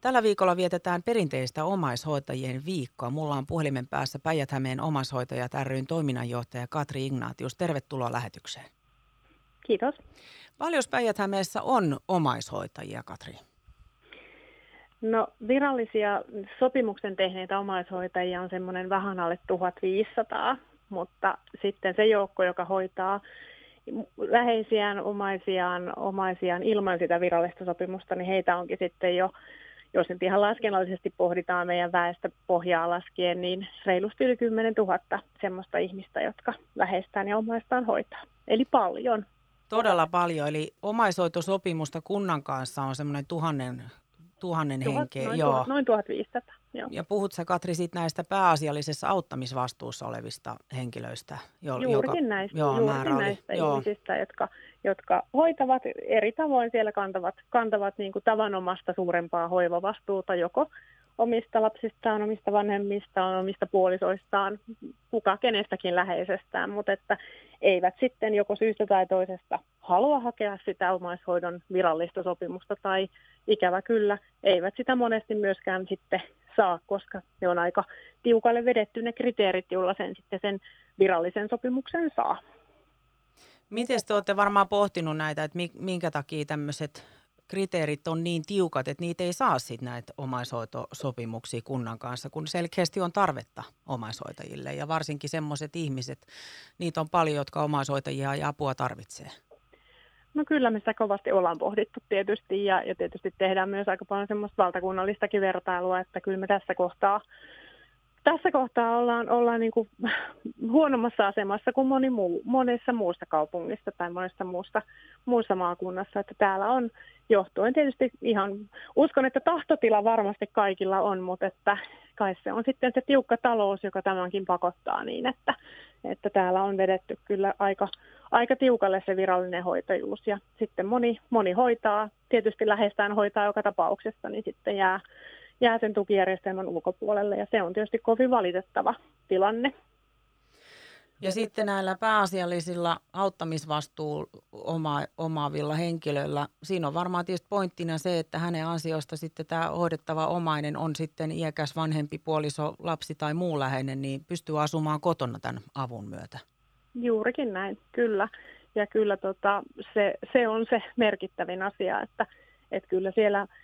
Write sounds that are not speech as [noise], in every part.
Tällä viikolla vietetään perinteistä omaishoitajien viikkoa. Mulla on puhelimen päässä päijät omaishoitajat ryn toiminnanjohtaja Katri Ignatius. Tervetuloa lähetykseen. Kiitos. Paljon päijät on omaishoitajia, Katri? No virallisia sopimuksen tehneitä omaishoitajia on semmoinen vähän alle 1500, mutta sitten se joukko, joka hoitaa läheisiään, omaisiaan, omaisiaan ilman sitä virallista sopimusta, niin heitä onkin sitten jo jos nyt ihan laskennallisesti pohditaan meidän väestö pohjaa laskien, niin reilusti yli 10 000 semmoista ihmistä, jotka läheistään ja omaistaan hoitaa. Eli paljon. Todella paljon. Eli omaishoitosopimusta kunnan kanssa on semmoinen tuhannen, tuhannen Tuhat, henkeä. Noin, Joo. noin 1500. Joo. Ja puhut sä Katri siitä näistä pääasiallisessa auttamisvastuussa olevista henkilöistä? Jo, juurikin joka, näistä, joo, juurikin näistä joo. ihmisistä, jotka, jotka hoitavat eri tavoin siellä kantavat, kantavat niin kuin tavanomasta suurempaa hoivavastuuta joko omista lapsistaan, omista vanhemmistaan, omista puolisoistaan, kuka kenestäkin läheisestään, mutta että eivät sitten joko syystä tai toisesta halua hakea sitä omaishoidon virallista sopimusta tai ikävä kyllä eivät sitä monesti myöskään sitten saa, koska ne on aika tiukalle vedetty ne kriteerit, joilla sen sitten sen virallisen sopimuksen saa. Miten te olette varmaan pohtinut näitä, että minkä takia tämmöiset kriteerit on niin tiukat, että niitä ei saa sitten näitä omaishoitosopimuksia kunnan kanssa, kun selkeästi on tarvetta omaishoitajille ja varsinkin semmoiset ihmiset, niitä on paljon, jotka omaishoitajia ja apua tarvitsee. No kyllä me sitä kovasti ollaan pohdittu tietysti ja, ja tietysti tehdään myös aika paljon semmoista valtakunnallistakin vertailua, että kyllä me tässä kohtaa, tässä kohtaa ollaan, ollaan niin kuin [laughs] huonommassa asemassa kuin moni muu, monessa muusta kaupungista tai monessa muusta, muussa maakunnassa, että täällä on johtuen tietysti ihan, uskon, että tahtotila varmasti kaikilla on, mutta että kai se on sitten se tiukka talous, joka tämänkin pakottaa niin, että, että täällä on vedetty kyllä aika, aika tiukalle se virallinen hoitajuus. Ja sitten moni, moni hoitaa, tietysti lähestään hoitaa joka tapauksessa, niin sitten jää, jää sen tukijärjestelmän ulkopuolelle. Ja se on tietysti kovin valitettava tilanne. Ja sitten näillä pääasiallisilla auttamisvastuu oma, omaavilla henkilöillä, siinä on varmaan tietysti pointtina se, että hänen ansiosta sitten tämä hoidettava omainen on sitten iäkäs vanhempi puoliso, lapsi tai muu läheinen, niin pystyy asumaan kotona tämän avun myötä. Juurikin näin, kyllä. Ja kyllä tota, se, se on se merkittävin asia, että, että kyllä siellä –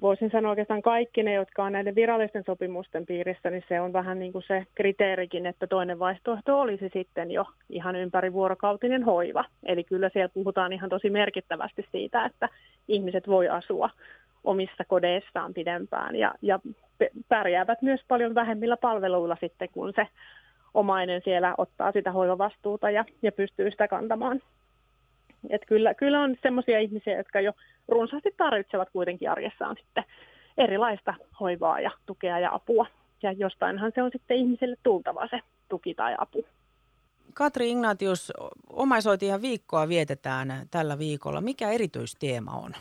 voisin sanoa oikeastaan kaikki ne, jotka on näiden virallisten sopimusten piirissä, niin se on vähän niin kuin se kriteerikin, että toinen vaihtoehto olisi sitten jo ihan ympärivuorokautinen hoiva. Eli kyllä siellä puhutaan ihan tosi merkittävästi siitä, että ihmiset voi asua omissa kodeissaan pidempään ja, ja pärjäävät myös paljon vähemmillä palveluilla sitten, kun se omainen siellä ottaa sitä hoivavastuuta ja, ja pystyy sitä kantamaan. Et kyllä, kyllä on sellaisia ihmisiä, jotka jo runsaasti tarvitsevat kuitenkin arjessaan sitten erilaista hoivaa ja tukea ja apua. Ja jostainhan se on sitten ihmiselle tultava se tuki tai apu. Katri Ignatius, omaishoitajan viikkoa vietetään tällä viikolla. Mikä erityisteema on?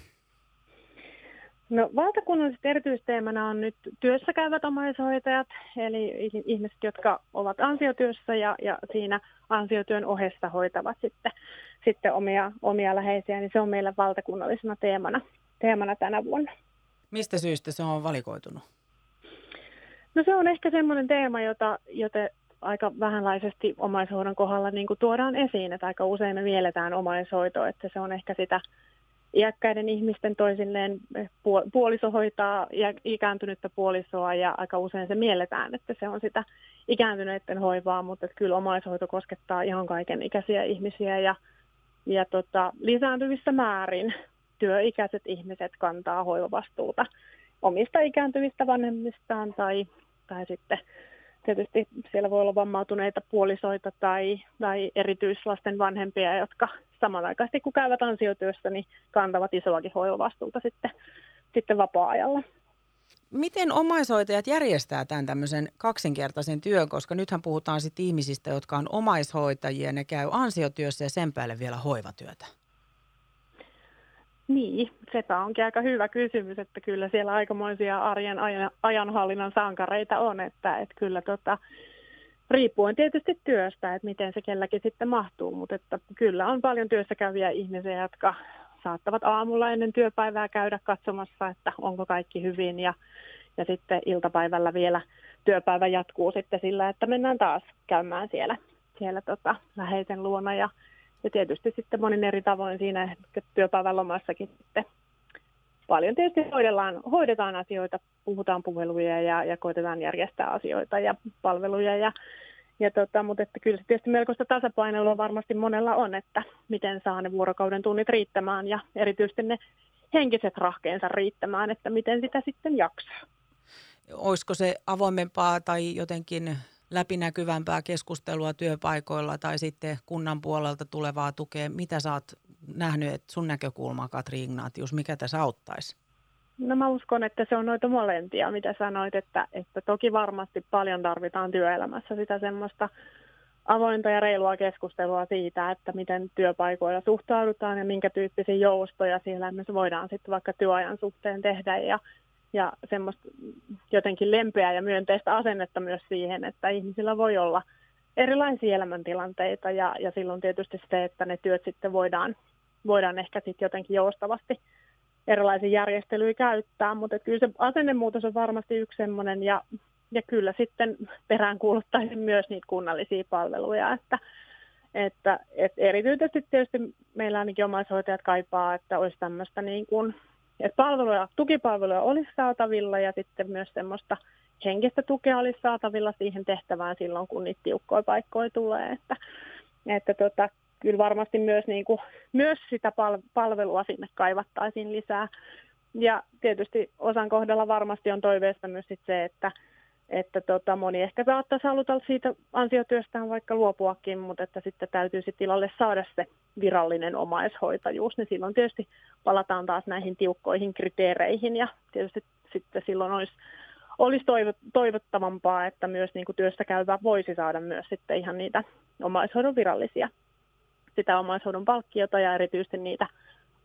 No valtakunnallisesti erityisteemana on nyt työssä käyvät omaishoitajat, eli ihmiset, jotka ovat ansiotyössä ja, ja siinä ansiotyön ohessa hoitavat sitten, sitten omia, omia läheisiä, niin se on meillä valtakunnallisena teemana, teemana tänä vuonna. Mistä syystä se on valikoitunut? No se on ehkä semmoinen teema, jota, jota aika vähänlaisesti omaishoidon kohdalla niin kuin tuodaan esiin, että aika usein me mielletään omaishoitoa, että se on ehkä sitä iäkkäiden ihmisten toisilleen puoliso hoitaa ikääntynyttä puolisoa ja aika usein se mielletään, että se on sitä ikääntyneiden hoivaa, mutta että kyllä omaishoito koskettaa ihan kaiken ikäisiä ihmisiä ja, ja tota, lisääntyvissä määrin työikäiset ihmiset kantaa hoivavastuuta omista ikääntyvistä vanhemmistaan tai, tai sitten tietysti siellä voi olla vammautuneita puolisoita tai, tai erityislasten vanhempia, jotka samanaikaisesti kun käyvät ansiotyössä, niin kantavat isoakin hoivavastuuta sitten, sitten vapaa-ajalla. Miten omaishoitajat järjestää tämän tämmöisen kaksinkertaisen työn, koska nythän puhutaan sitten ihmisistä, jotka on omaishoitajia, ne käy ansiotyössä ja sen päälle vielä hoivatyötä? Niin, sepä onkin aika hyvä kysymys, että kyllä siellä aikamoisia arjen ajanhallinnan sankareita on, että, että kyllä tota, riippuen tietysti työstä, että miten se kelläkin sitten mahtuu, mutta että kyllä on paljon työssä käyviä ihmisiä, jotka saattavat aamulla ennen työpäivää käydä katsomassa, että onko kaikki hyvin ja, ja sitten iltapäivällä vielä työpäivä jatkuu sitten sillä, että mennään taas käymään siellä, siellä tota, läheisen luona ja, ja tietysti sitten monin eri tavoin siinä työpäivän lomassakin sitten paljon tietysti hoidellaan, hoidetaan asioita, puhutaan puheluja ja, ja koitetaan järjestää asioita ja palveluja. Ja, ja tota, mutta että kyllä se tietysti melkoista tasapainoilua varmasti monella on, että miten saa ne vuorokauden tunnit riittämään ja erityisesti ne henkiset rahkeensa riittämään, että miten sitä sitten jaksaa. Olisiko se avoimempaa tai jotenkin läpinäkyvämpää keskustelua työpaikoilla tai sitten kunnan puolelta tulevaa tukea? Mitä sä oot nähnyt, että sun näkökulma, Katri Ignatius, mikä tässä auttaisi? No mä uskon, että se on noita molempia, mitä sanoit, että, että toki varmasti paljon tarvitaan työelämässä sitä semmoista avointa ja reilua keskustelua siitä, että miten työpaikoilla suhtaudutaan ja minkä tyyppisiä joustoja siellä me voidaan sitten vaikka työajan suhteen tehdä ja, ja semmoista jotenkin lempeää ja myönteistä asennetta myös siihen, että ihmisillä voi olla erilaisia elämäntilanteita ja, ja silloin tietysti se, että ne työt sitten voidaan voidaan ehkä sitten jotenkin joustavasti erilaisia järjestelyjä käyttää, mutta kyllä se asennemuutos on varmasti yksi semmoinen ja, ja kyllä sitten peräänkuuluttaisin myös niitä kunnallisia palveluja, että, että, että erityisesti tietysti meillä ainakin omaishoitajat kaipaa, että olisi tämmöistä niin kuin, että palveluja, tukipalveluja olisi saatavilla ja sitten myös semmoista henkistä tukea olisi saatavilla siihen tehtävään silloin, kun niitä tiukkoja paikkoja tulee, että, että tota, kyllä varmasti myös, niin kuin, myös sitä palvelua sinne kaivattaisiin lisää. Ja tietysti osan kohdalla varmasti on toiveesta myös sit se, että, että tota, moni ehkä saattaisi haluta siitä ansiotyöstään vaikka luopuakin, mutta että sitten täytyisi tilalle saada se virallinen omaishoitajuus, niin silloin tietysti palataan taas näihin tiukkoihin kriteereihin ja tietysti sitten silloin olisi, olisi toivottavampaa, että myös niin kuin työssä käyvä voisi saada myös sitten ihan niitä omaishoidon virallisia sitä omaishoidon palkkiota ja erityisesti niitä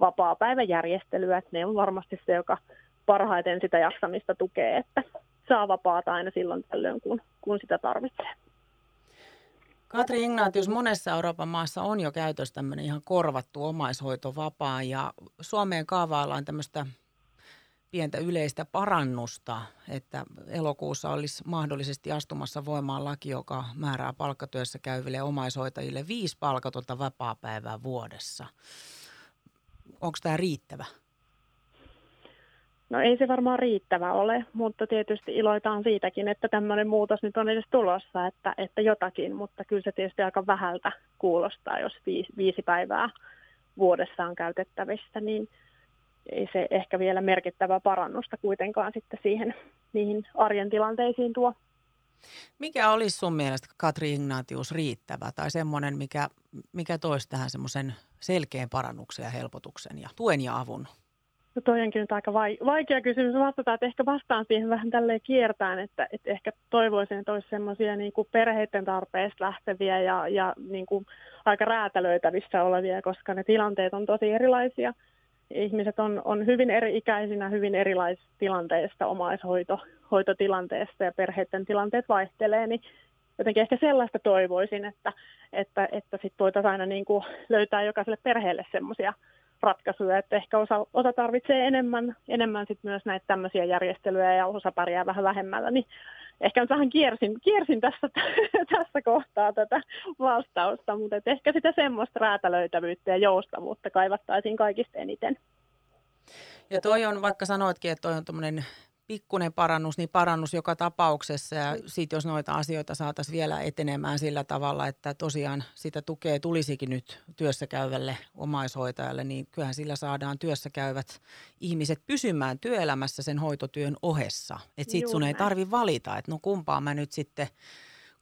vapaa-päiväjärjestelyä. Että ne on varmasti se, joka parhaiten sitä jaksamista tukee, että saa vapaata aina silloin tällöin, kun, kun sitä tarvitsee. Katri Ignatius, monessa Euroopan maassa on jo käytössä tämmöinen ihan korvattu omaishoitovapaa ja Suomeen kaavaillaan tämmöistä pientä yleistä parannusta, että elokuussa olisi mahdollisesti astumassa voimaan laki, joka määrää palkkatyössä käyville omaishoitajille viisi palkatonta vapaa-päivää vuodessa. Onko tämä riittävä? No ei se varmaan riittävä ole, mutta tietysti iloitaan siitäkin, että tämmöinen muutos nyt on edes tulossa, että, että jotakin, mutta kyllä se tietysti aika vähältä kuulostaa, jos viisi, viisi päivää vuodessa on käytettävissä, niin – ei se ehkä vielä merkittävää parannusta kuitenkaan sitten siihen niihin arjen tilanteisiin tuo. Mikä olisi sun mielestä, Katri Ignatius, riittävä tai semmoinen, mikä, mikä toisi tähän semmoisen selkeän parannuksen ja helpotuksen ja tuen ja avun? No toi onkin nyt aika vaikea kysymys. Vastata, että ehkä vastaan siihen vähän tälleen kiertään, että, että ehkä toivoisin, että olisi semmoisia niin kuin perheiden tarpeista lähteviä ja, ja niin kuin aika räätälöitävissä olevia, koska ne tilanteet on tosi erilaisia – ihmiset on, on hyvin eri ikäisinä, hyvin erilaisista tilanteista, omaishoitotilanteesta ja perheiden tilanteet vaihtelee, niin jotenkin ehkä sellaista toivoisin, että, että, että sit voitaisiin aina niin kuin löytää jokaiselle perheelle semmoisia ratkaisuja, että ehkä osa, osa tarvitsee enemmän, enemmän sit myös näitä tämmöisiä järjestelyjä ja osa pärjää vähän vähemmällä, niin ehkä nyt vähän kiersin, kiersin tässä, [laughs] tässä kohtaa tätä vastausta, mutta et ehkä sitä semmoista räätälöitävyyttä ja joustavuutta kaivattaisiin kaikista eniten. Ja toi on, vaikka sanoitkin, että toi on tuommoinen pikkuinen parannus, niin parannus joka tapauksessa. Ja sitten jos noita asioita saataisiin vielä etenemään sillä tavalla, että tosiaan sitä tukea tulisikin nyt työssä käyvälle omaishoitajalle, niin kyllähän sillä saadaan työssä käyvät ihmiset pysymään työelämässä sen hoitotyön ohessa. Että sitten sun ei tarvi valita, että no kumpaan mä nyt sitten,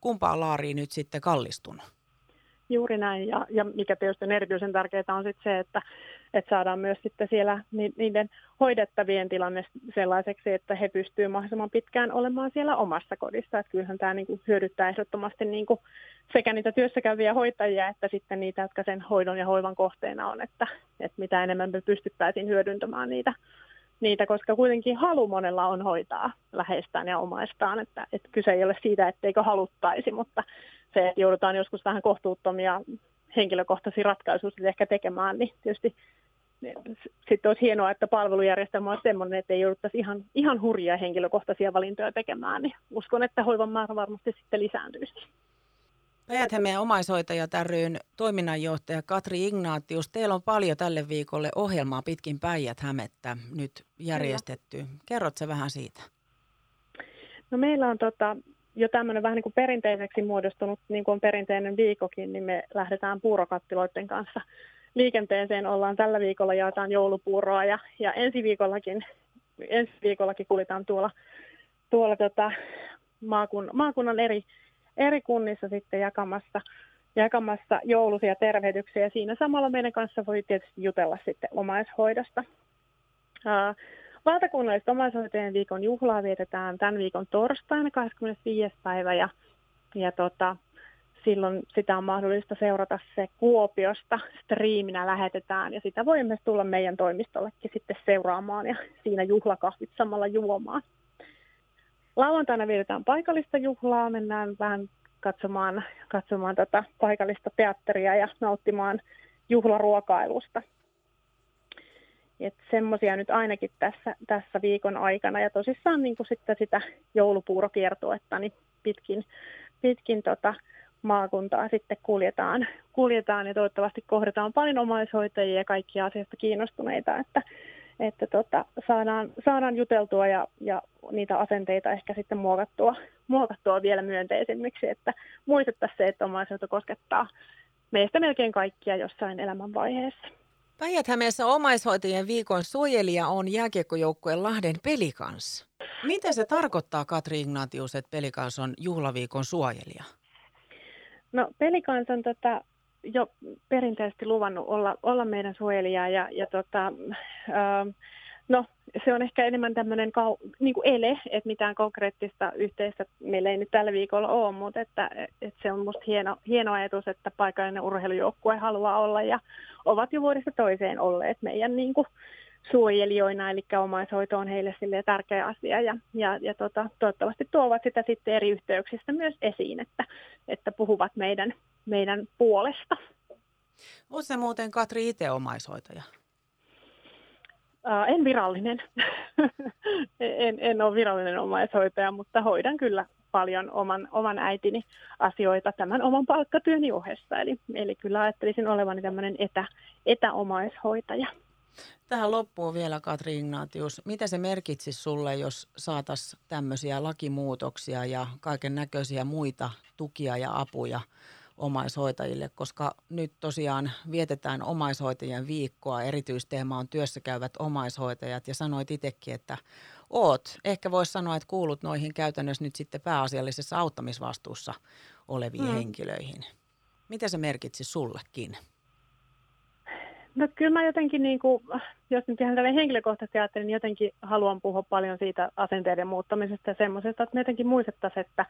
kumpaan laariin nyt sitten kallistun. Juuri näin, ja, ja mikä tietysti on erityisen tärkeää on sitten se, että että saadaan myös sitten siellä niiden hoidettavien tilanne sellaiseksi, että he pystyvät mahdollisimman pitkään olemaan siellä omassa kodissa. Että kyllähän tämä niin kuin hyödyttää ehdottomasti niin kuin sekä niitä työssäkäyviä hoitajia että sitten niitä, jotka sen hoidon ja hoivan kohteena on, että, että mitä enemmän me pystyttäisiin hyödyntämään niitä, niitä, koska kuitenkin halu monella on hoitaa läheistään ja omaistaan, että, että kyse ei ole siitä, etteikö haluttaisi, mutta se, että joudutaan joskus vähän kohtuuttomia henkilökohtaisia ratkaisuja ehkä tekemään, niin tietysti sitten olisi hienoa, että palvelujärjestelmä on sellainen, että ei jouduttaisi ihan, ihan hurjia henkilökohtaisia valintoja tekemään, niin uskon, että hoivan määrä varmasti sitten lisääntyisi. päijät omaishoitajat ryn toiminnanjohtaja Katri Ignaatius, teillä on paljon tälle viikolle ohjelmaa pitkin päijät hämettä nyt järjestetty. Kerrotko vähän siitä? No meillä on tota, jo tämmöinen vähän niin kuin perinteiseksi muodostunut, niin kuin on perinteinen viikokin, niin me lähdetään puurokattiloiden kanssa liikenteeseen. Ollaan tällä viikolla jaetaan joulupuuroa ja, ja ensi viikollakin, ensi viikollakin kuljetaan tuolla, tuolla tota, maakun, maakunnan eri, eri kunnissa sitten jakamassa, jakamassa joulusia tervehdyksiä. Siinä samalla meidän kanssa voi tietysti jutella sitten omaishoidosta. Uh, Valtakunnallista omaishoitajien viikon juhlaa vietetään tämän viikon torstaina 25. päivä ja, ja tota, silloin sitä on mahdollista seurata se Kuopiosta. [laughs] Striiminä lähetetään ja sitä voi myös tulla meidän toimistollekin sitten seuraamaan ja siinä juhlakahvit samalla juomaan. Lauantaina vietetään paikallista juhlaa, mennään vähän katsomaan, katsomaan tätä paikallista teatteria ja nauttimaan juhlaruokailusta. Että semmoisia nyt ainakin tässä, tässä viikon aikana. Ja tosissaan niin kuin sitten sitä joulupuurokiertuetta niin pitkin, pitkin tota maakuntaa sitten kuljetaan, kuljetaan ja toivottavasti kohdataan paljon omaishoitajia ja kaikkia asiasta kiinnostuneita, että, että tota, saadaan, saadaan juteltua ja, ja niitä asenteita ehkä sitten muokattua, muokattua vielä myönteisemmiksi, että muistettaisiin se, että omaishoito koskettaa meistä melkein kaikkia jossain elämänvaiheessa. Päijät-Hämeessä omaishoitajien viikon suojelija on jääkiekkojoukkueen Lahden Pelikans. Mitä se tarkoittaa, Katri Ignatius, että Pelikans on juhlaviikon suojelija? No Pelikans on tota, jo perinteisesti luvannut olla, olla meidän suojelija ja, ja tota, äh, No, se on ehkä enemmän tämmöinen kau- niin kuin ele, että mitään konkreettista yhteistä meillä ei nyt tällä viikolla ole, mutta että, että se on minusta hieno, hieno ajatus, että paikallinen urheilujoukkue haluaa olla ja ovat jo vuodesta toiseen olleet meidän niin kuin, suojelijoina, eli omaishoito on heille tärkeä asia ja, ja, ja tota, toivottavasti tuovat sitä sitten eri yhteyksistä myös esiin, että, että puhuvat meidän, meidän puolesta. Onko se muuten Katri itse omaishoitaja? Uh, en virallinen. [laughs] en, en ole virallinen omaishoitaja, mutta hoidan kyllä paljon oman, oman äitini asioita tämän oman palkkatyöni ohessa. Eli, eli kyllä ajattelisin olevani tämmöinen etä, etäomaishoitaja. Tähän loppuun vielä Katri Ignatius. Mitä se merkitsisi sulle, jos saataisiin tämmöisiä lakimuutoksia ja kaiken näköisiä muita tukia ja apuja – omaishoitajille, koska nyt tosiaan vietetään omaishoitajien viikkoa. Erityisteema on työssä käyvät omaishoitajat ja sanoit itsekin, että oot. Ehkä voisi sanoa, että kuulut noihin käytännössä nyt sitten pääasiallisessa auttamisvastuussa oleviin mm. henkilöihin. Mitä se merkitsi sullekin? No kyllä mä jotenkin, niin kuin, jos nyt ihan tälle henkilökohtaisesti ajattelin, niin jotenkin haluan puhua paljon siitä asenteiden muuttamisesta ja semmoisesta, että me jotenkin muistettaisiin, että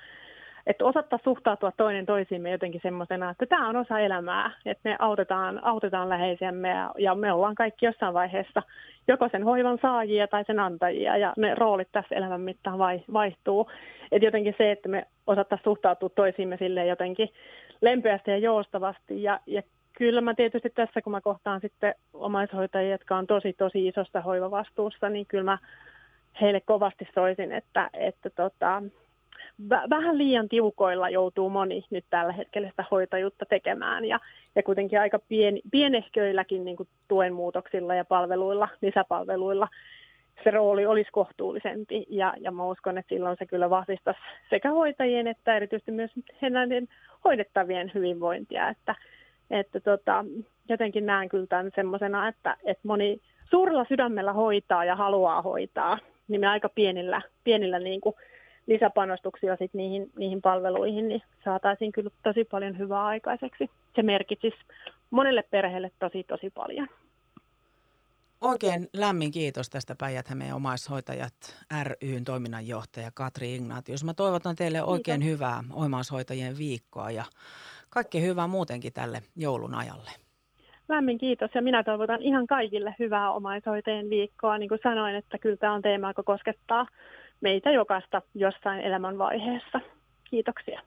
että osattaa suhtautua toinen toisiimme jotenkin semmoisena, että tämä on osa elämää, että me autetaan, autetaan läheisiämme ja, ja me ollaan kaikki jossain vaiheessa joko sen hoivan saajia tai sen antajia ja ne roolit tässä elämän mittaan vai, vaihtuu. Että jotenkin se, että me osattaisiin suhtautua toisiimme sille jotenkin lempeästi ja joustavasti ja, ja Kyllä mä tietysti tässä, kun mä kohtaan sitten omaishoitajia, jotka on tosi, tosi isosta hoivavastuussa, niin kyllä mä heille kovasti soisin, että, että tota, vähän liian tiukoilla joutuu moni nyt tällä hetkellä sitä hoitajuutta tekemään. Ja, ja kuitenkin aika pien, pienehköilläkin niin kuin tuen muutoksilla ja palveluilla, lisäpalveluilla se rooli olisi kohtuullisempi. Ja, ja mä uskon, että silloin se kyllä vahvistaisi sekä hoitajien että erityisesti myös näiden hoidettavien hyvinvointia, että, että tota, jotenkin näen kyllä tämän semmoisena, että, että moni suurella sydämellä hoitaa ja haluaa hoitaa, niin me aika pienillä, pienillä niin kuin lisäpanostuksia sit niihin, niihin palveluihin, niin saataisiin kyllä tosi paljon hyvää aikaiseksi. Se merkitsisi monelle perheelle tosi, tosi paljon. Oikein lämmin kiitos tästä päijät omaishoitajat ryn toiminnanjohtaja Katri Ignatius. Mä toivotan teille oikein kiitos. hyvää omaishoitajien viikkoa ja kaikkea hyvää muutenkin tälle joulun ajalle. Lämmin kiitos ja minä toivotan ihan kaikille hyvää omaishoitajien viikkoa. Niin kuin sanoin, että kyllä tämä on teema, joka koskettaa meitä jokaista jossain elämänvaiheessa. Kiitoksia.